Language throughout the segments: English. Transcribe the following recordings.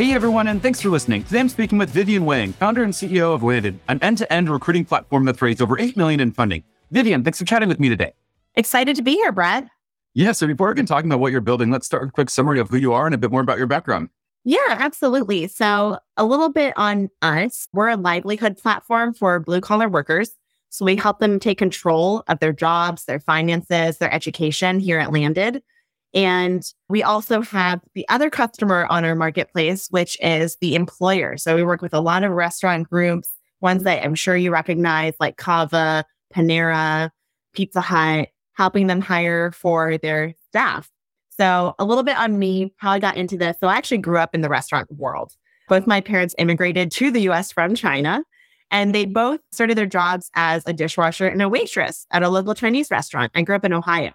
Hey everyone, and thanks for listening. Today I'm speaking with Vivian Wang, founder and CEO of Landed, an end-to-end recruiting platform that's raised over 8 million in funding. Vivian, thanks for chatting with me today. Excited to be here, Brett. Yeah, so before we get talking about what you're building, let's start with a quick summary of who you are and a bit more about your background. Yeah, absolutely. So, a little bit on us. We're a livelihood platform for blue collar workers. So, we help them take control of their jobs, their finances, their education here at Landed. And we also have the other customer on our marketplace, which is the employer. So we work with a lot of restaurant groups, ones that I'm sure you recognize, like Cava, Panera, Pizza Hut, helping them hire for their staff. So a little bit on me, how I got into this. So I actually grew up in the restaurant world. Both my parents immigrated to the US from China, and they both started their jobs as a dishwasher and a waitress at a local Chinese restaurant. I grew up in Ohio.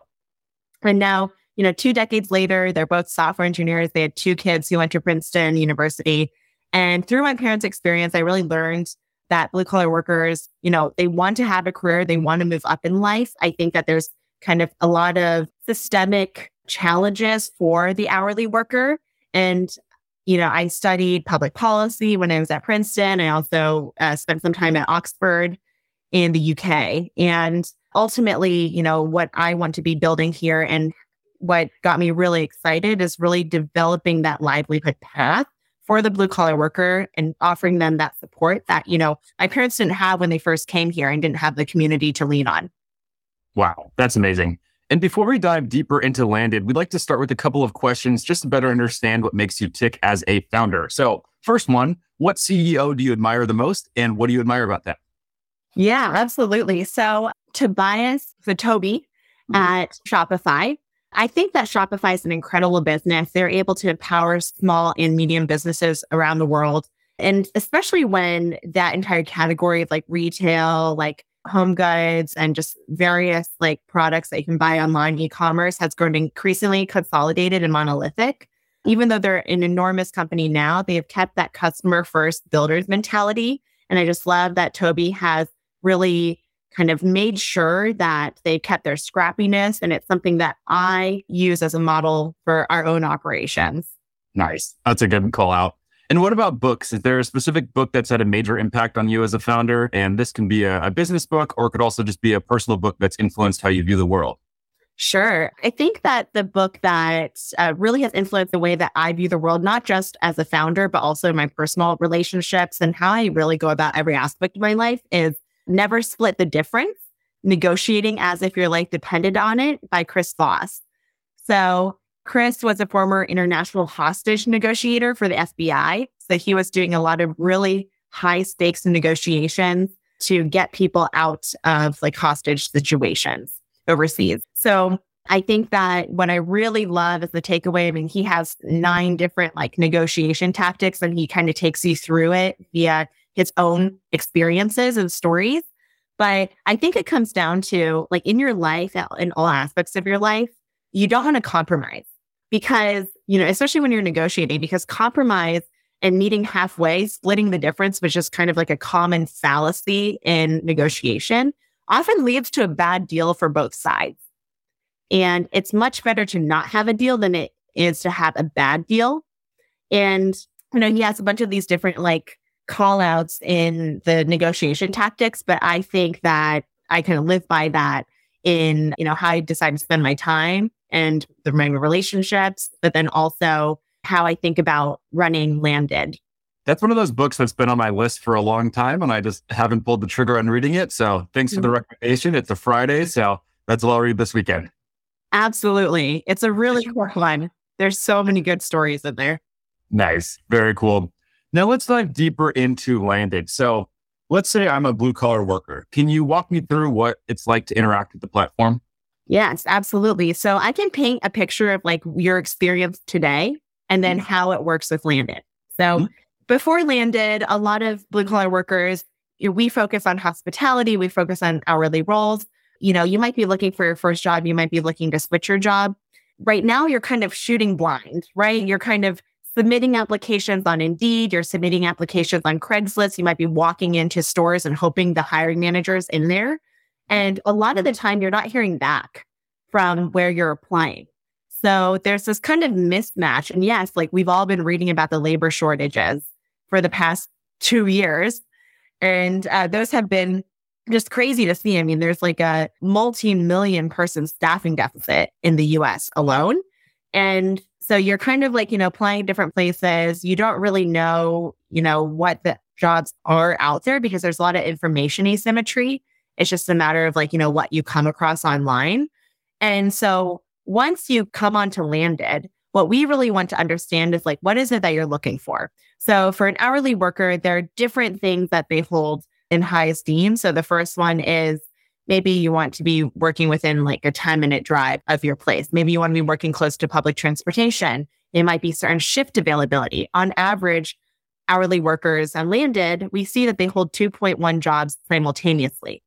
And now you know, two decades later, they're both software engineers. They had two kids who went to Princeton University. And through my parents' experience, I really learned that blue collar workers, you know, they want to have a career, they want to move up in life. I think that there's kind of a lot of systemic challenges for the hourly worker. And, you know, I studied public policy when I was at Princeton. I also uh, spent some time at Oxford in the UK. And ultimately, you know, what I want to be building here and what got me really excited is really developing that livelihood path for the blue collar worker and offering them that support that, you know, my parents didn't have when they first came here and didn't have the community to lean on. Wow, that's amazing. And before we dive deeper into Landed, we'd like to start with a couple of questions just to better understand what makes you tick as a founder. So, first one, what CEO do you admire the most and what do you admire about that? Yeah, absolutely. So, Tobias, the Tobi mm-hmm. at Shopify, I think that Shopify is an incredible business. They're able to empower small and medium businesses around the world. And especially when that entire category of like retail, like home goods and just various like products that you can buy online, e-commerce has grown increasingly consolidated and monolithic. Even though they're an enormous company now, they have kept that customer first builders mentality. And I just love that Tobi has really kind of made sure that they kept their scrappiness. And it's something that I use as a model for our own operations. Nice. That's a good call out. And what about books? Is there a specific book that's had a major impact on you as a founder? And this can be a, a business book or it could also just be a personal book that's influenced how you view the world. Sure. I think that the book that uh, really has influenced the way that I view the world, not just as a founder, but also my personal relationships and how I really go about every aspect of my life is Never Split the Difference Negotiating as If Your Life Depended on It by Chris Voss. So, Chris was a former international hostage negotiator for the FBI. So, he was doing a lot of really high stakes negotiations to get people out of like hostage situations overseas. So, I think that what I really love is the takeaway. I mean, he has nine different like negotiation tactics and he kind of takes you through it via his own experiences and stories. But I think it comes down to like in your life, in all aspects of your life, you don't want to compromise because, you know, especially when you're negotiating, because compromise and meeting halfway, splitting the difference, which is kind of like a common fallacy in negotiation, often leads to a bad deal for both sides. And it's much better to not have a deal than it is to have a bad deal. And, you know, he has a bunch of these different like call outs in the negotiation tactics, but I think that I kind of live by that in, you know, how I decide to spend my time and the, my relationships, but then also how I think about running landed. That's one of those books that's been on my list for a long time and I just haven't pulled the trigger on reading it. So thanks mm-hmm. for the mm-hmm. recommendation. It's a Friday, so that's what I'll read this weekend. Absolutely. It's a really cool one. There's so many good stories in there. Nice. Very cool. Now let's dive deeper into Landed. So let's say I'm a blue collar worker. Can you walk me through what it's like to interact with the platform? Yes, absolutely. So I can paint a picture of like your experience today and then mm-hmm. how it works with Landed. So mm-hmm. before landed, a lot of blue collar workers, we focus on hospitality, we focus on hourly roles. You know, you might be looking for your first job, you might be looking to switch your job. Right now, you're kind of shooting blind, right? You're kind of submitting applications on Indeed, you're submitting applications on Craigslist. You might be walking into stores and hoping the hiring managers in there. And a lot of the time, you're not hearing back from where you're applying. So there's this kind of mismatch. And yes, like we've all been reading about the labor shortages for the past two years. And uh, those have been just crazy to see. I mean, there's like a multi million person staffing deficit in the US alone. And so you're kind of like, you know, applying different places. You don't really know, you know, what the jobs are out there because there's a lot of information asymmetry. It's just a matter of like, you know, what you come across online. And so once you come onto landed, what we really want to understand is like, what is it that you're looking for? So for an hourly worker, there are different things that they hold in high esteem. So the first one is maybe you want to be working within like a 10 minute drive of your place. Maybe you want to be working close to public transportation. It might be certain shift availability. On average, hourly workers on landed, we see that they hold 2.1 jobs simultaneously,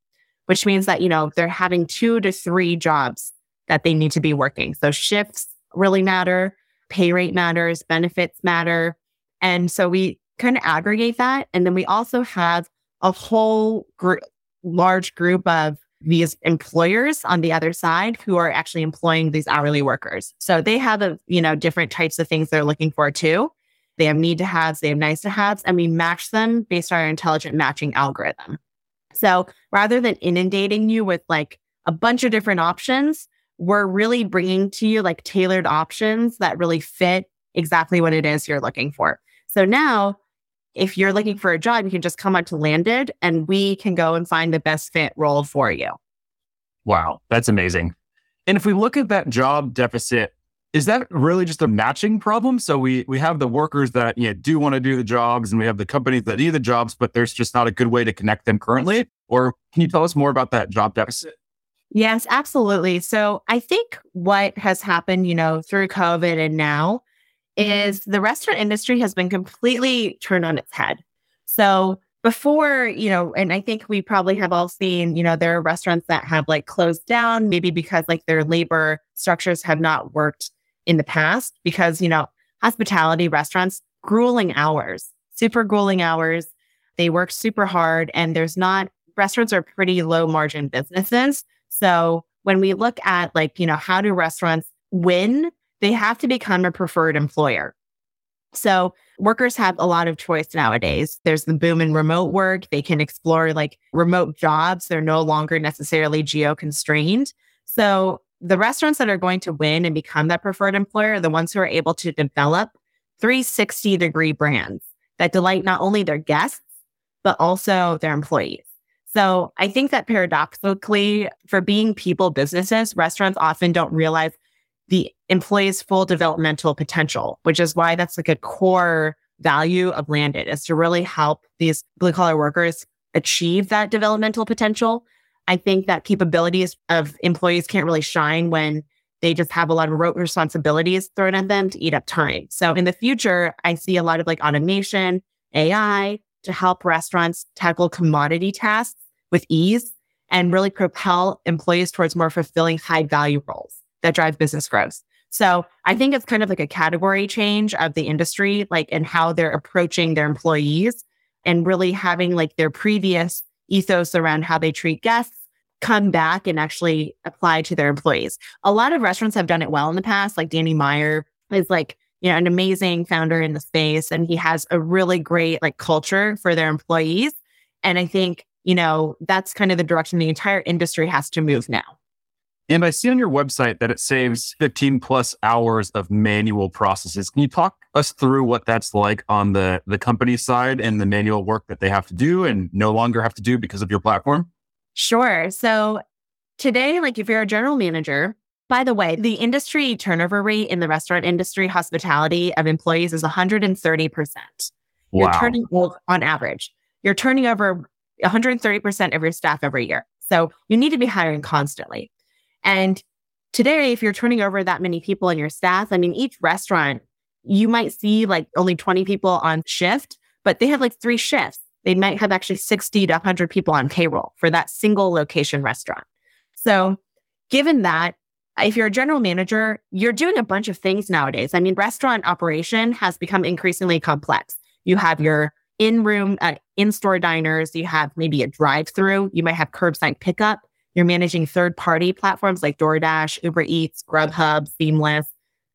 which means that, you know, they're having two to three jobs that they need to be working. So shifts really matter, pay rate matters, benefits matter. And so we kind of aggregate that. And then we also have a whole group, large group of these employers on the other side who are actually employing these hourly workers. So they have a, you know, different types of things they're looking for too. They have need to haves, they have nice to haves, and we match them based on our intelligent matching algorithm. So rather than inundating you with like a bunch of different options, we're really bringing to you like tailored options that really fit exactly what it is you're looking for. So now, if you're looking for a job, you can just come up to Landed and we can go and find the best fit role for you. Wow, that's amazing. And if we look at that job deficit, is that really just a matching problem? So we we have the workers that you know, do want to do the jobs, and we have the companies that need the jobs, but there's just not a good way to connect them currently. Or can you tell us more about that job deficit? Yes, absolutely. So I think what has happened, you know, through COVID and now is the restaurant industry has been completely turned on its head. So before, you know, and I think we probably have all seen, you know, there are restaurants that have like closed down, maybe because like their labor structures have not worked in the past, because, you know, hospitality restaurants, grueling hours, super grueling hours. They work super hard and there's not, restaurants are pretty low margin businesses. So when we look at like, you know, how do restaurants win? They have to become a preferred employer. So workers have a lot of choice nowadays. There's the boom in remote work. They can explore like remote jobs. They're no longer necessarily geo constrained. So the restaurants that are going to win and become that preferred employer are the ones who are able to develop 360 degree brands that delight not only their guests, but also their employees. So I think that paradoxically, for being people businesses, restaurants often don't realize the employee's full developmental potential, which is why that's like a core value of Landed is to really help these blue collar workers achieve that developmental potential. I think that capabilities of employees can't really shine when they just have a lot of rote responsibilities thrown at them to eat up time. So in the future, I see a lot of like automation, AI, to help restaurants tackle commodity tasks with ease and really propel employees towards more fulfilling high value roles that drive business growth. So I think it's kind of like a category change of the industry, like and how they're approaching their employees and really having like their previous ethos around how they treat guests come back and actually apply to their employees. A lot of restaurants have done it well in the past, like Danny Meyer is like you know, an amazing founder in the space and he has a really great like culture for their employees. And I think, you know, that's kind of the direction the entire industry has to move now. And I see on your website that it saves 15 plus hours of manual processes. Can you talk us through what that's like on the, the company side and the manual work that they have to do and no longer have to do because of your platform? Sure. So today, like if you're a general manager, by the way, the industry turnover rate in the restaurant industry, hospitality of employees is 130%. Wow. You're turning on average. You're turning over 130% of your staff every year. So you need to be hiring constantly. And today, if you're turning over that many people in your staff, I mean, each restaurant, you might see like only 20 people on shift, but they have like three shifts. They might have actually 60 to 100 people on payroll for that single location restaurant. So, given that, if you're a general manager, you're doing a bunch of things nowadays. I mean, restaurant operation has become increasingly complex. You have your in room, uh, in store diners, you have maybe a drive through, you might have curbside pickup. You're managing third party platforms like DoorDash, Uber Eats, Grubhub, Seamless.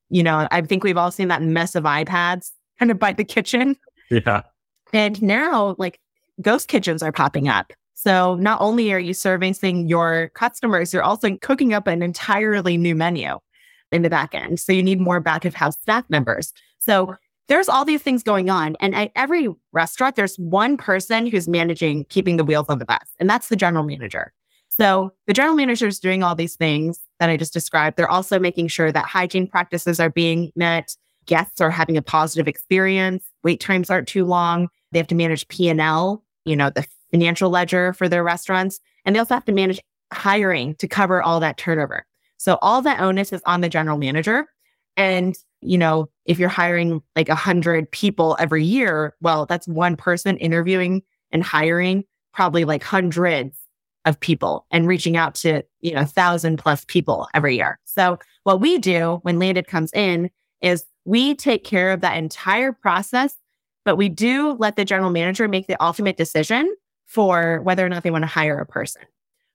You know, I think we've all seen that mess of iPads kind of by the kitchen. Yeah. And now, like, ghost kitchens are popping up. So not only are you servicing your customers, you're also cooking up an entirely new menu in the back end. So you need more back of house staff members. So there's all these things going on. And at every restaurant, there's one person who's managing keeping the wheels on the bus, and that's the general manager. So the general manager is doing all these things that I just described. They're also making sure that hygiene practices are being met, guests are having a positive experience, wait times aren't too long. They have to manage P&L, you know, the financial ledger for their restaurants, and they also have to manage hiring to cover all that turnover. So all that onus is on the general manager. And, you know, if you're hiring like a hundred people every year, well, that's one person interviewing and hiring probably like hundreds of people and reaching out to, you know, thousand plus people every year. So what we do when Landed comes in is we take care of that entire process, but we do let the general manager make the ultimate decision for whether or not they want to hire a person.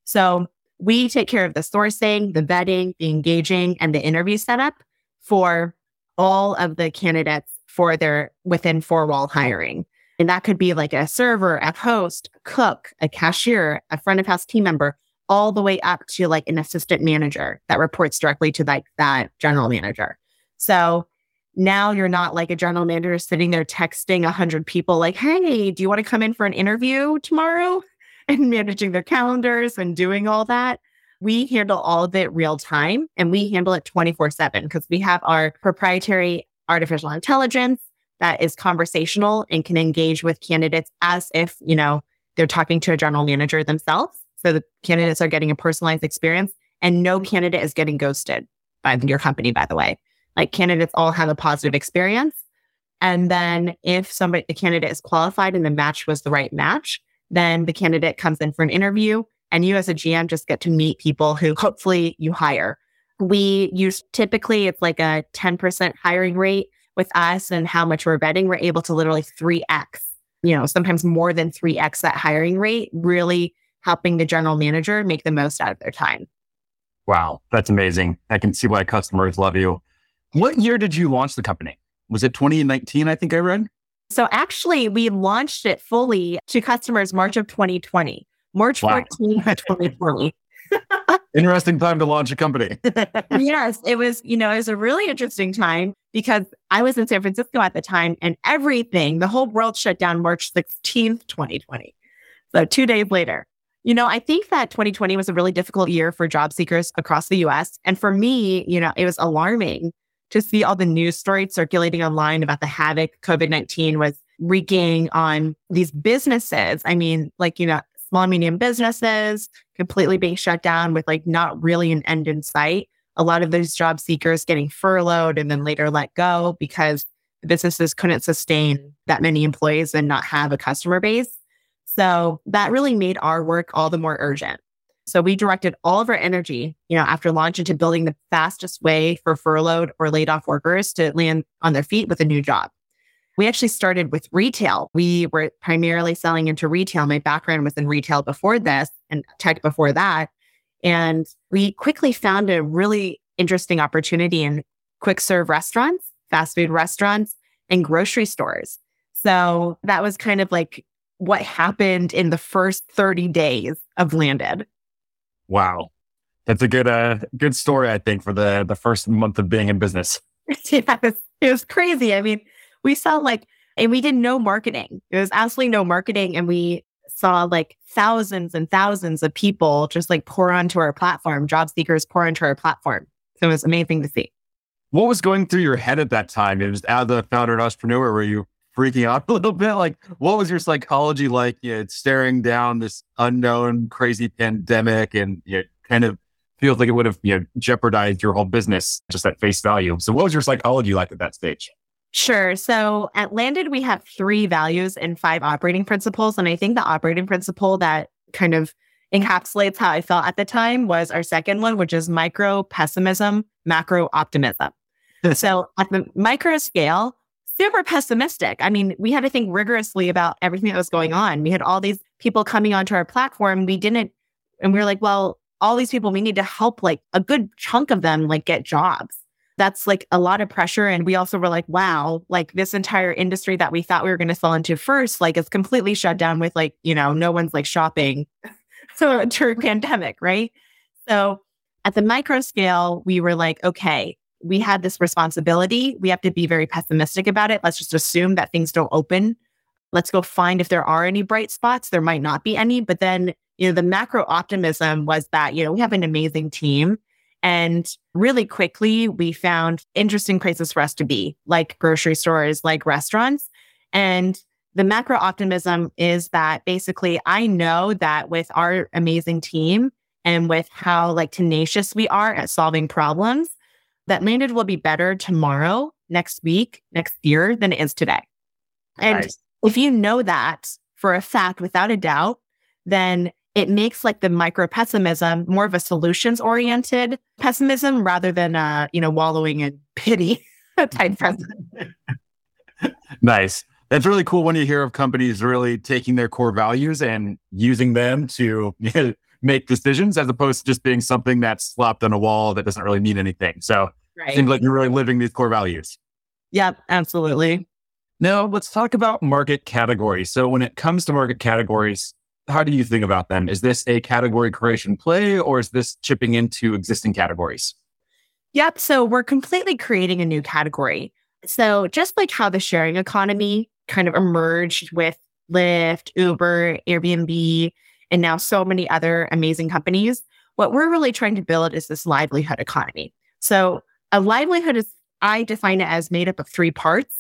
So we take care of the sourcing, the vetting, the engaging, and the interview setup for all of the candidates for their within four wall hiring. And that could be like a server, a host, a cook, a cashier, a front of house team member, all the way up to like an assistant manager that reports directly to like that general manager. So now you're not like a general manager sitting there texting a hundred people like, Hey, do you want to come in for an interview tomorrow? And managing their calendars and doing all that. We handle all of it real time and we handle it 24 seven because we have our proprietary artificial intelligence that is conversational and can engage with candidates as if, you know, they're talking to a general manager themselves. So the candidates are getting a personalized experience and no candidate is getting ghosted by your company, by the way. Like candidates all have a positive experience. And then if somebody, the candidate is qualified and the match was the right match, then the candidate comes in for an interview and you as a GM just get to meet people who hopefully you hire. We use typically it's like a 10% hiring rate with us and how much we're vetting, we're able to literally 3x, you know, sometimes more than 3x that hiring rate, really helping the general manager make the most out of their time. Wow, that's amazing. I can see why customers love you. What year did you launch the company? Was it 2019? I think I read. So actually, we launched it fully to customers March of 2020, March wow. 14, 2020. Interesting time to launch a company. yes, it was, you know, it was a really interesting time because I was in San Francisco at the time and everything, the whole world shut down March 16th, 2020. So two days later. You know, I think that 2020 was a really difficult year for job seekers across the US. And for me, you know, it was alarming to see all the news stories circulating online about the havoc COVID 19 was wreaking on these businesses. I mean, like, you know, small medium businesses completely being shut down with like not really an end in sight. A lot of those job seekers getting furloughed and then later let go because businesses couldn't sustain that many employees and not have a customer base. So that really made our work all the more urgent. So we directed all of our energy, you know, after launch into building the fastest way for furloughed or laid off workers to land on their feet with a new job. We actually started with retail. We were primarily selling into retail. My background was in retail before this and tech before that. And we quickly found a really interesting opportunity in quick serve restaurants, fast food restaurants, and grocery stores. So that was kind of like what happened in the first 30 days of Landed. Wow. That's a good uh good story, I think, for the the first month of being in business. was, it was crazy. I mean, we saw like, and we did no marketing. It was absolutely no marketing. And we saw like thousands and thousands of people just like pour onto our platform, job seekers pour onto our platform. So it was amazing to see. What was going through your head at that time? It was as a founder and entrepreneur, were you freaking out a little bit? Like, what was your psychology like? You know, staring down this unknown, crazy pandemic, and you know, kind of feels like it would have you know jeopardized your whole business just at face value. So, what was your psychology like at that stage? Sure. So at Landed, we have three values and five operating principles. And I think the operating principle that kind of encapsulates how I felt at the time was our second one, which is micro pessimism, macro optimism. so at the micro scale, super pessimistic. I mean, we had to think rigorously about everything that was going on. We had all these people coming onto our platform. We didn't, and we were like, well, all these people, we need to help like a good chunk of them like get jobs. That's like a lot of pressure. And we also were like, wow, like this entire industry that we thought we were going to sell into first, like it's completely shut down with like, you know, no one's like shopping so during pandemic, right? So at the micro scale, we were like, okay, we had this responsibility. We have to be very pessimistic about it. Let's just assume that things don't open. Let's go find if there are any bright spots. There might not be any, but then, you know, the macro optimism was that, you know, we have an amazing team. And really quickly, we found interesting places for us to be, like grocery stores, like restaurants. And the macro optimism is that basically I know that with our amazing team and with how like tenacious we are at solving problems, that landed will be better tomorrow, next week, next year than it is today. And nice. if you know that for a fact without a doubt, then it makes like the micro pessimism more of a solutions oriented pessimism rather than uh, you know, wallowing in pity type pessimism. nice. That's really cool when you hear of companies really taking their core values and using them to make decisions as opposed to just being something that's slapped on a wall that doesn't really mean anything. So right. it seems like you're really living these core values. Yep, absolutely. Now let's talk about market categories. So when it comes to market categories, how do you think about them? Is this a category creation play or is this chipping into existing categories? Yep. So we're completely creating a new category. So just like how the sharing economy kind of emerged with Lyft, Uber, Airbnb, and now so many other amazing companies. What we're really trying to build is this livelihood economy. So, a livelihood is, I define it as made up of three parts.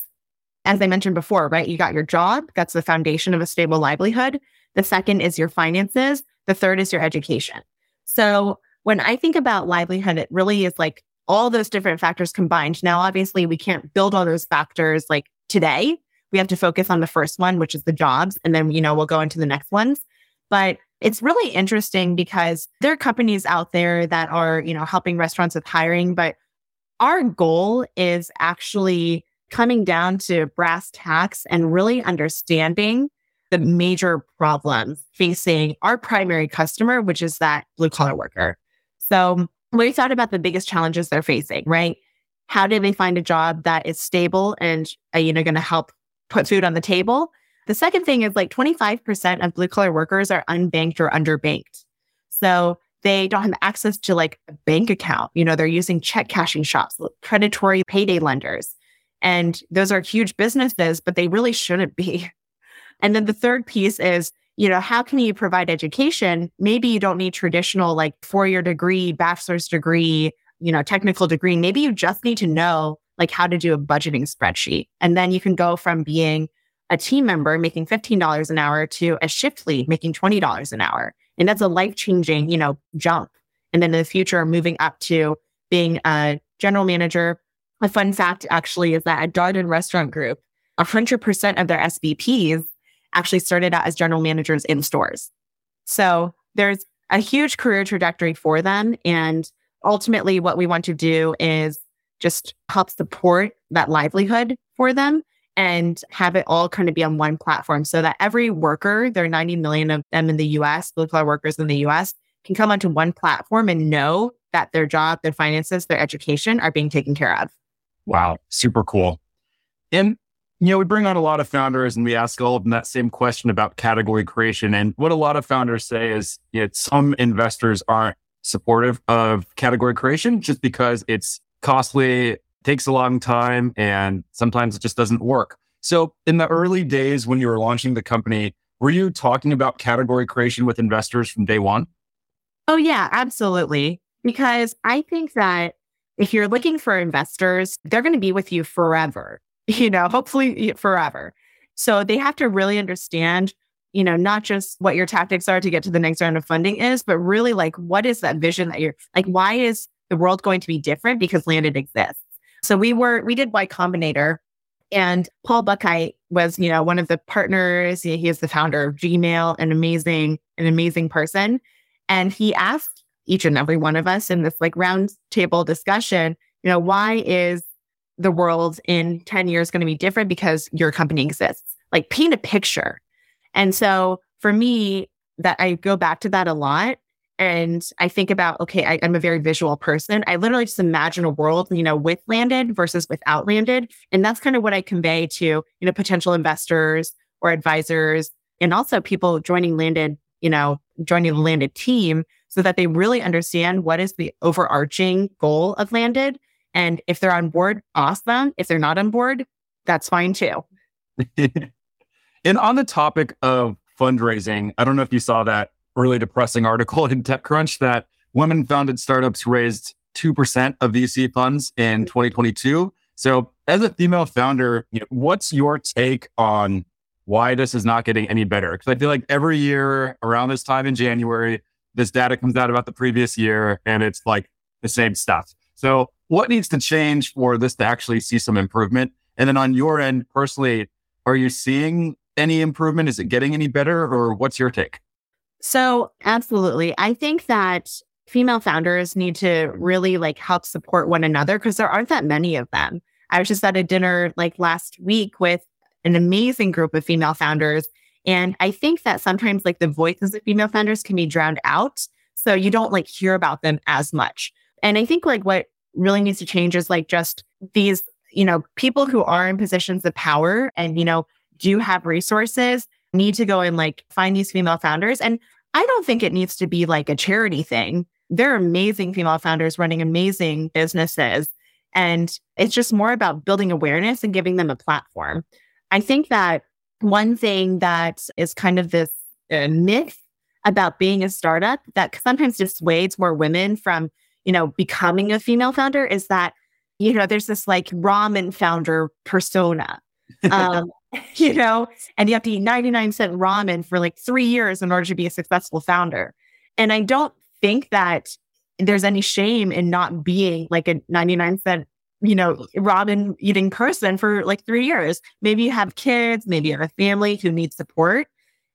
As I mentioned before, right? You got your job, that's the foundation of a stable livelihood. The second is your finances. The third is your education. So, when I think about livelihood, it really is like all those different factors combined. Now, obviously, we can't build all those factors like today. We have to focus on the first one, which is the jobs. And then, you know, we'll go into the next ones. But it's really interesting because there are companies out there that are, you know, helping restaurants with hiring, but our goal is actually coming down to brass tacks and really understanding the major problems facing our primary customer, which is that blue collar worker. So we thought about the biggest challenges they're facing, right? How do they find a job that is stable and, uh, you know, going to help put food on the table? The second thing is like 25% of blue collar workers are unbanked or underbanked. So they don't have access to like a bank account. You know, they're using check cashing shops, predatory payday lenders. And those are huge businesses, but they really shouldn't be. And then the third piece is, you know, how can you provide education? Maybe you don't need traditional like four year degree, bachelor's degree, you know, technical degree. Maybe you just need to know like how to do a budgeting spreadsheet. And then you can go from being a team member making $15 an hour to a shift lead making $20 an hour. And that's a life changing, you know, jump. And then in the future, moving up to being a general manager. A fun fact actually is that at Darden Restaurant Group, 100% of their SVPs actually started out as general managers in stores. So there's a huge career trajectory for them. And ultimately, what we want to do is just help support that livelihood for them and have it all kind of be on one platform so that every worker, there are 90 million of them in the US, blue collar workers in the US, can come onto one platform and know that their job, their finances, their education are being taken care of. Wow, super cool. And you know, we bring on a lot of founders and we ask all of them that same question about category creation. And what a lot of founders say is you know, some investors aren't supportive of category creation just because it's costly, takes a long time and sometimes it just doesn't work. So, in the early days when you were launching the company, were you talking about category creation with investors from day one? Oh, yeah, absolutely. Because I think that if you're looking for investors, they're going to be with you forever, you know, hopefully forever. So they have to really understand, you know, not just what your tactics are to get to the next round of funding is, but really like what is that vision that you're like, why is the world going to be different because Landed exists? So we were, we did Y Combinator And Paul Buchheit was, you know, one of the partners. He, he is the founder of Gmail, an amazing, an amazing person. And he asked each and every one of us in this like round table discussion, you know, why is the world in 10 years going to be different because your company exists? Like paint a picture. And so for me, that I go back to that a lot. And I think about, okay, I, am a very visual person. I literally just imagine a world, you know, with landed versus without landed. And that's kind of what I convey to, you know, potential investors or advisors and also people joining landed, you know, joining the landed team so that they really understand what is the overarching goal of landed. And if they're on board, awesome. If they're not on board, that's fine too. and on the topic of fundraising, I don't know if you saw that really depressing article in TechCrunch that women founded startups raised 2% of VC funds in 2022. So, as a female founder, you know, what's your take on why this is not getting any better? Because I feel like every year around this time in January, this data comes out about the previous year and it's like the same stuff. So, what needs to change for this to actually see some improvement? And then on your end, personally, are you seeing any improvement? Is it getting any better or what's your take? So, absolutely. I think that female founders need to really like help support one another because there aren't that many of them. I was just at a dinner like last week with an amazing group of female founders. And I think that sometimes like the voices of female founders can be drowned out. So you don't like hear about them as much. And I think like what really needs to change is like just these, you know, people who are in positions of power and, you know, do have resources need to go and like find these female founders. And I don't think it needs to be like a charity thing. There are amazing female founders running amazing businesses. And it's just more about building awareness and giving them a platform. I think that one thing that is kind of this uh, myth about being a startup that sometimes dissuades more women from, you know, becoming a female founder is that, you know, there's this like ramen founder persona. Um, you know, and you have to eat 99 cent ramen for like three years in order to be a successful founder. And I don't think that there's any shame in not being like a 99 cent, you know, ramen eating person for like three years. Maybe you have kids, maybe you have a family who needs support.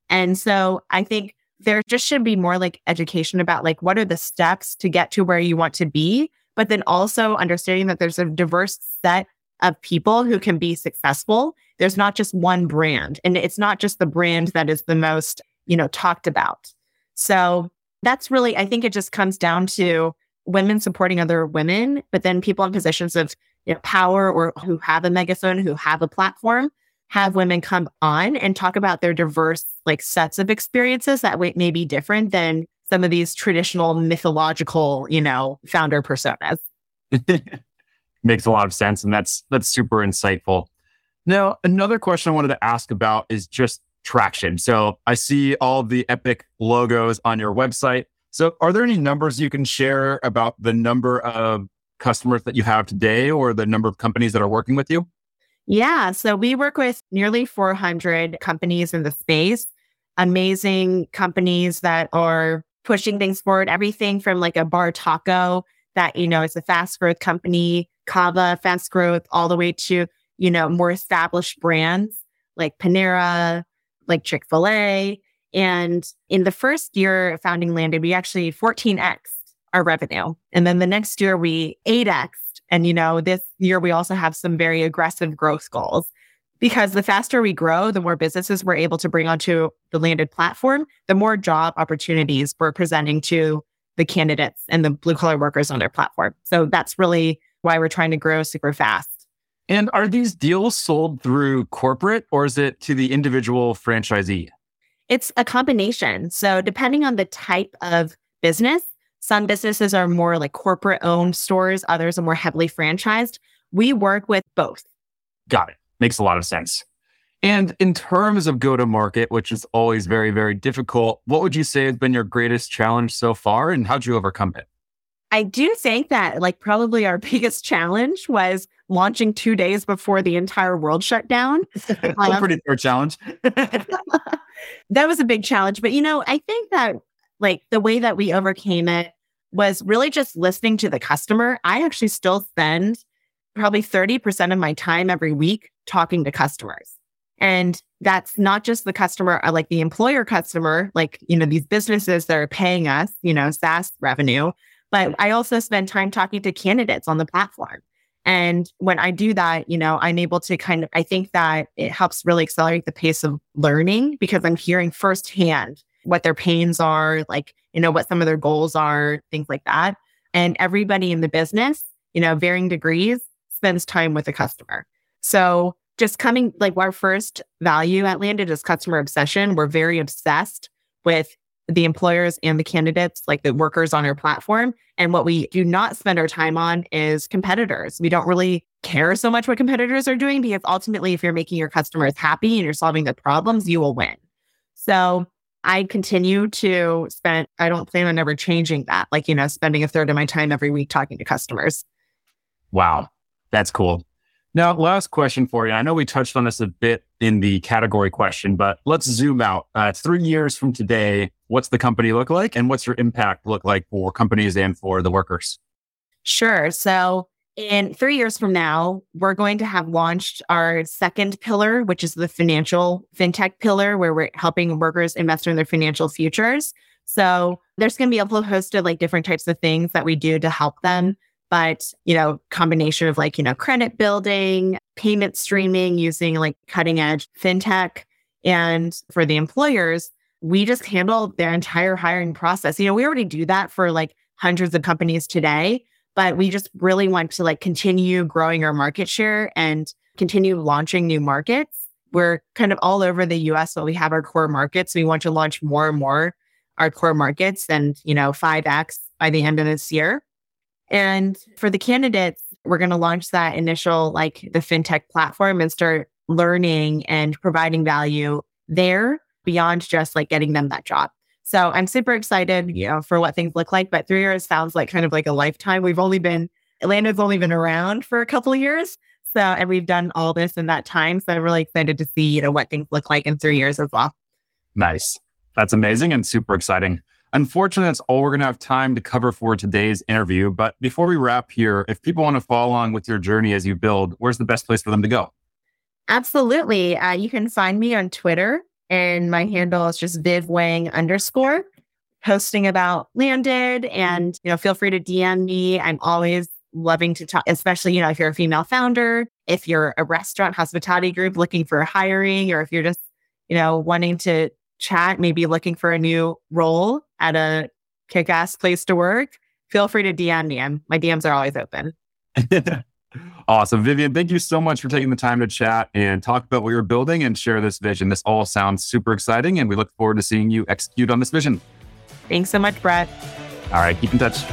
And so I think there just should be more like education about like what are the steps to get to where you want to be, but then also understanding that there's a diverse set of people who can be successful. There's not just one brand and it's not just the brand that is the most, you know, talked about. So that's really, I think it just comes down to women supporting other women, but then people in positions of you know, power or who have a megaphone, who have a platform, have women come on and talk about their diverse like sets of experiences that may be different than some of these traditional mythological, you know, founder personas. makes a lot of sense. And that's, that's super insightful. Now, another question I wanted to ask about is just traction. So I see all the epic logos on your website. So are there any numbers you can share about the number of customers that you have today or the number of companies that are working with you? Yeah. So we work with nearly 400 companies in the space, amazing companies that are pushing things forward, everything from like a bartaco that, you know, is a fast growth company Cava, fast growth, all the way to, you know, more established brands like Panera, like Chick fil A. And in the first year of founding Landed, we actually 14x our revenue. And then the next year we 8x. And, you know, this year we also have some very aggressive growth goals because the faster we grow, the more businesses we're able to bring onto the landed platform, the more job opportunities we're presenting to the candidates and the blue collar workers on their platform. So that's really why we're trying to grow super fast. And are these deals sold through corporate or is it to the individual franchisee? It's a combination. So, depending on the type of business, some businesses are more like corporate owned stores, others are more heavily franchised. We work with both. Got it. Makes a lot of sense. And in terms of go to market, which is always very, very difficult, what would you say has been your greatest challenge so far and how'd you overcome it? I do think that like probably our biggest challenge was launching two days before the entire world shut down. um, pretty fair challenge. that was a big challenge. But you know, I think that like the way that we overcame it was really just listening to the customer. I actually still spend probably 30% of my time every week talking to customers. And that's not just the customer, uh, like the employer customer, like, you know, these businesses that are paying us, you know, SaaS revenue. But I also spend time talking to candidates on the platform. And when I do that, you know, I'm able to kind of, I think that it helps really accelerate the pace of learning because I'm hearing firsthand what their pains are, like, you know, what some of their goals are, things like that. And everybody in the business, you know, varying degrees, spends time with the customer. So just coming like our first value at Landed is customer obsession. We're very obsessed with the employers and the candidates, like the workers on our platform. And what we do not spend our time on is competitors. We don't really care so much what competitors are doing because ultimately, if you're making your customers happy and you're solving the problems, you will win. So I continue to spend, I don't plan on ever changing that, like, you know, spending a third of my time every week talking to customers. Wow. That's cool. Now, last question for you. I know we touched on this a bit in the category question, but let's zoom out. Uh, three years from today, what's the company look like and what's your impact look like for companies and for the workers? Sure. So, in three years from now, we're going to have launched our second pillar, which is the financial fintech pillar, where we're helping workers invest in their financial futures. So, there's going to be a whole host of like different types of things that we do to help them. But you know combination of like you know credit building payment streaming using like cutting edge fintech. And for the employers we just handle their entire hiring process. You know we already do that for like hundreds of companies today but we just really want to like continue growing our market share and continue launching new markets. We're kind of all over the us but we have our core markets. We want to launch more and more our core markets and you know 5x by the end of this year. And for the candidates, we're going to launch that initial, like the fintech platform and start learning and providing value there beyond just like getting them that job. So I'm super excited, you know, for what things look like. But three years sounds like kind of like a lifetime. We've only been, Landed's only been around for a couple of years. So, and we've done all this in that time. So I'm really excited to see, you know, what things look like in three years as well. Nice. That's amazing and super exciting. Unfortunately, that's all we're going to have time to cover for today's interview. But before we wrap here, if people want to follow along with your journey as you build, where's the best place for them to go? Absolutely. Uh, you can find me on Twitter, and my handle is just Viv Wang underscore, posting about Landed. And, you know, feel free to DM me. I'm always loving to talk, especially, you know, if you're a female founder, if you're a restaurant hospitality group looking for hiring, or if you're just, you know, wanting to chat, maybe looking for a new role at a kick ass place to work, feel free to DM me. I'm, my DMs are always open. awesome. Vivian, thank you so much for taking the time to chat and talk about what you're building and share this vision. This all sounds super exciting, and we look forward to seeing you execute on this vision. Thanks so much, Brett. All right, keep in touch.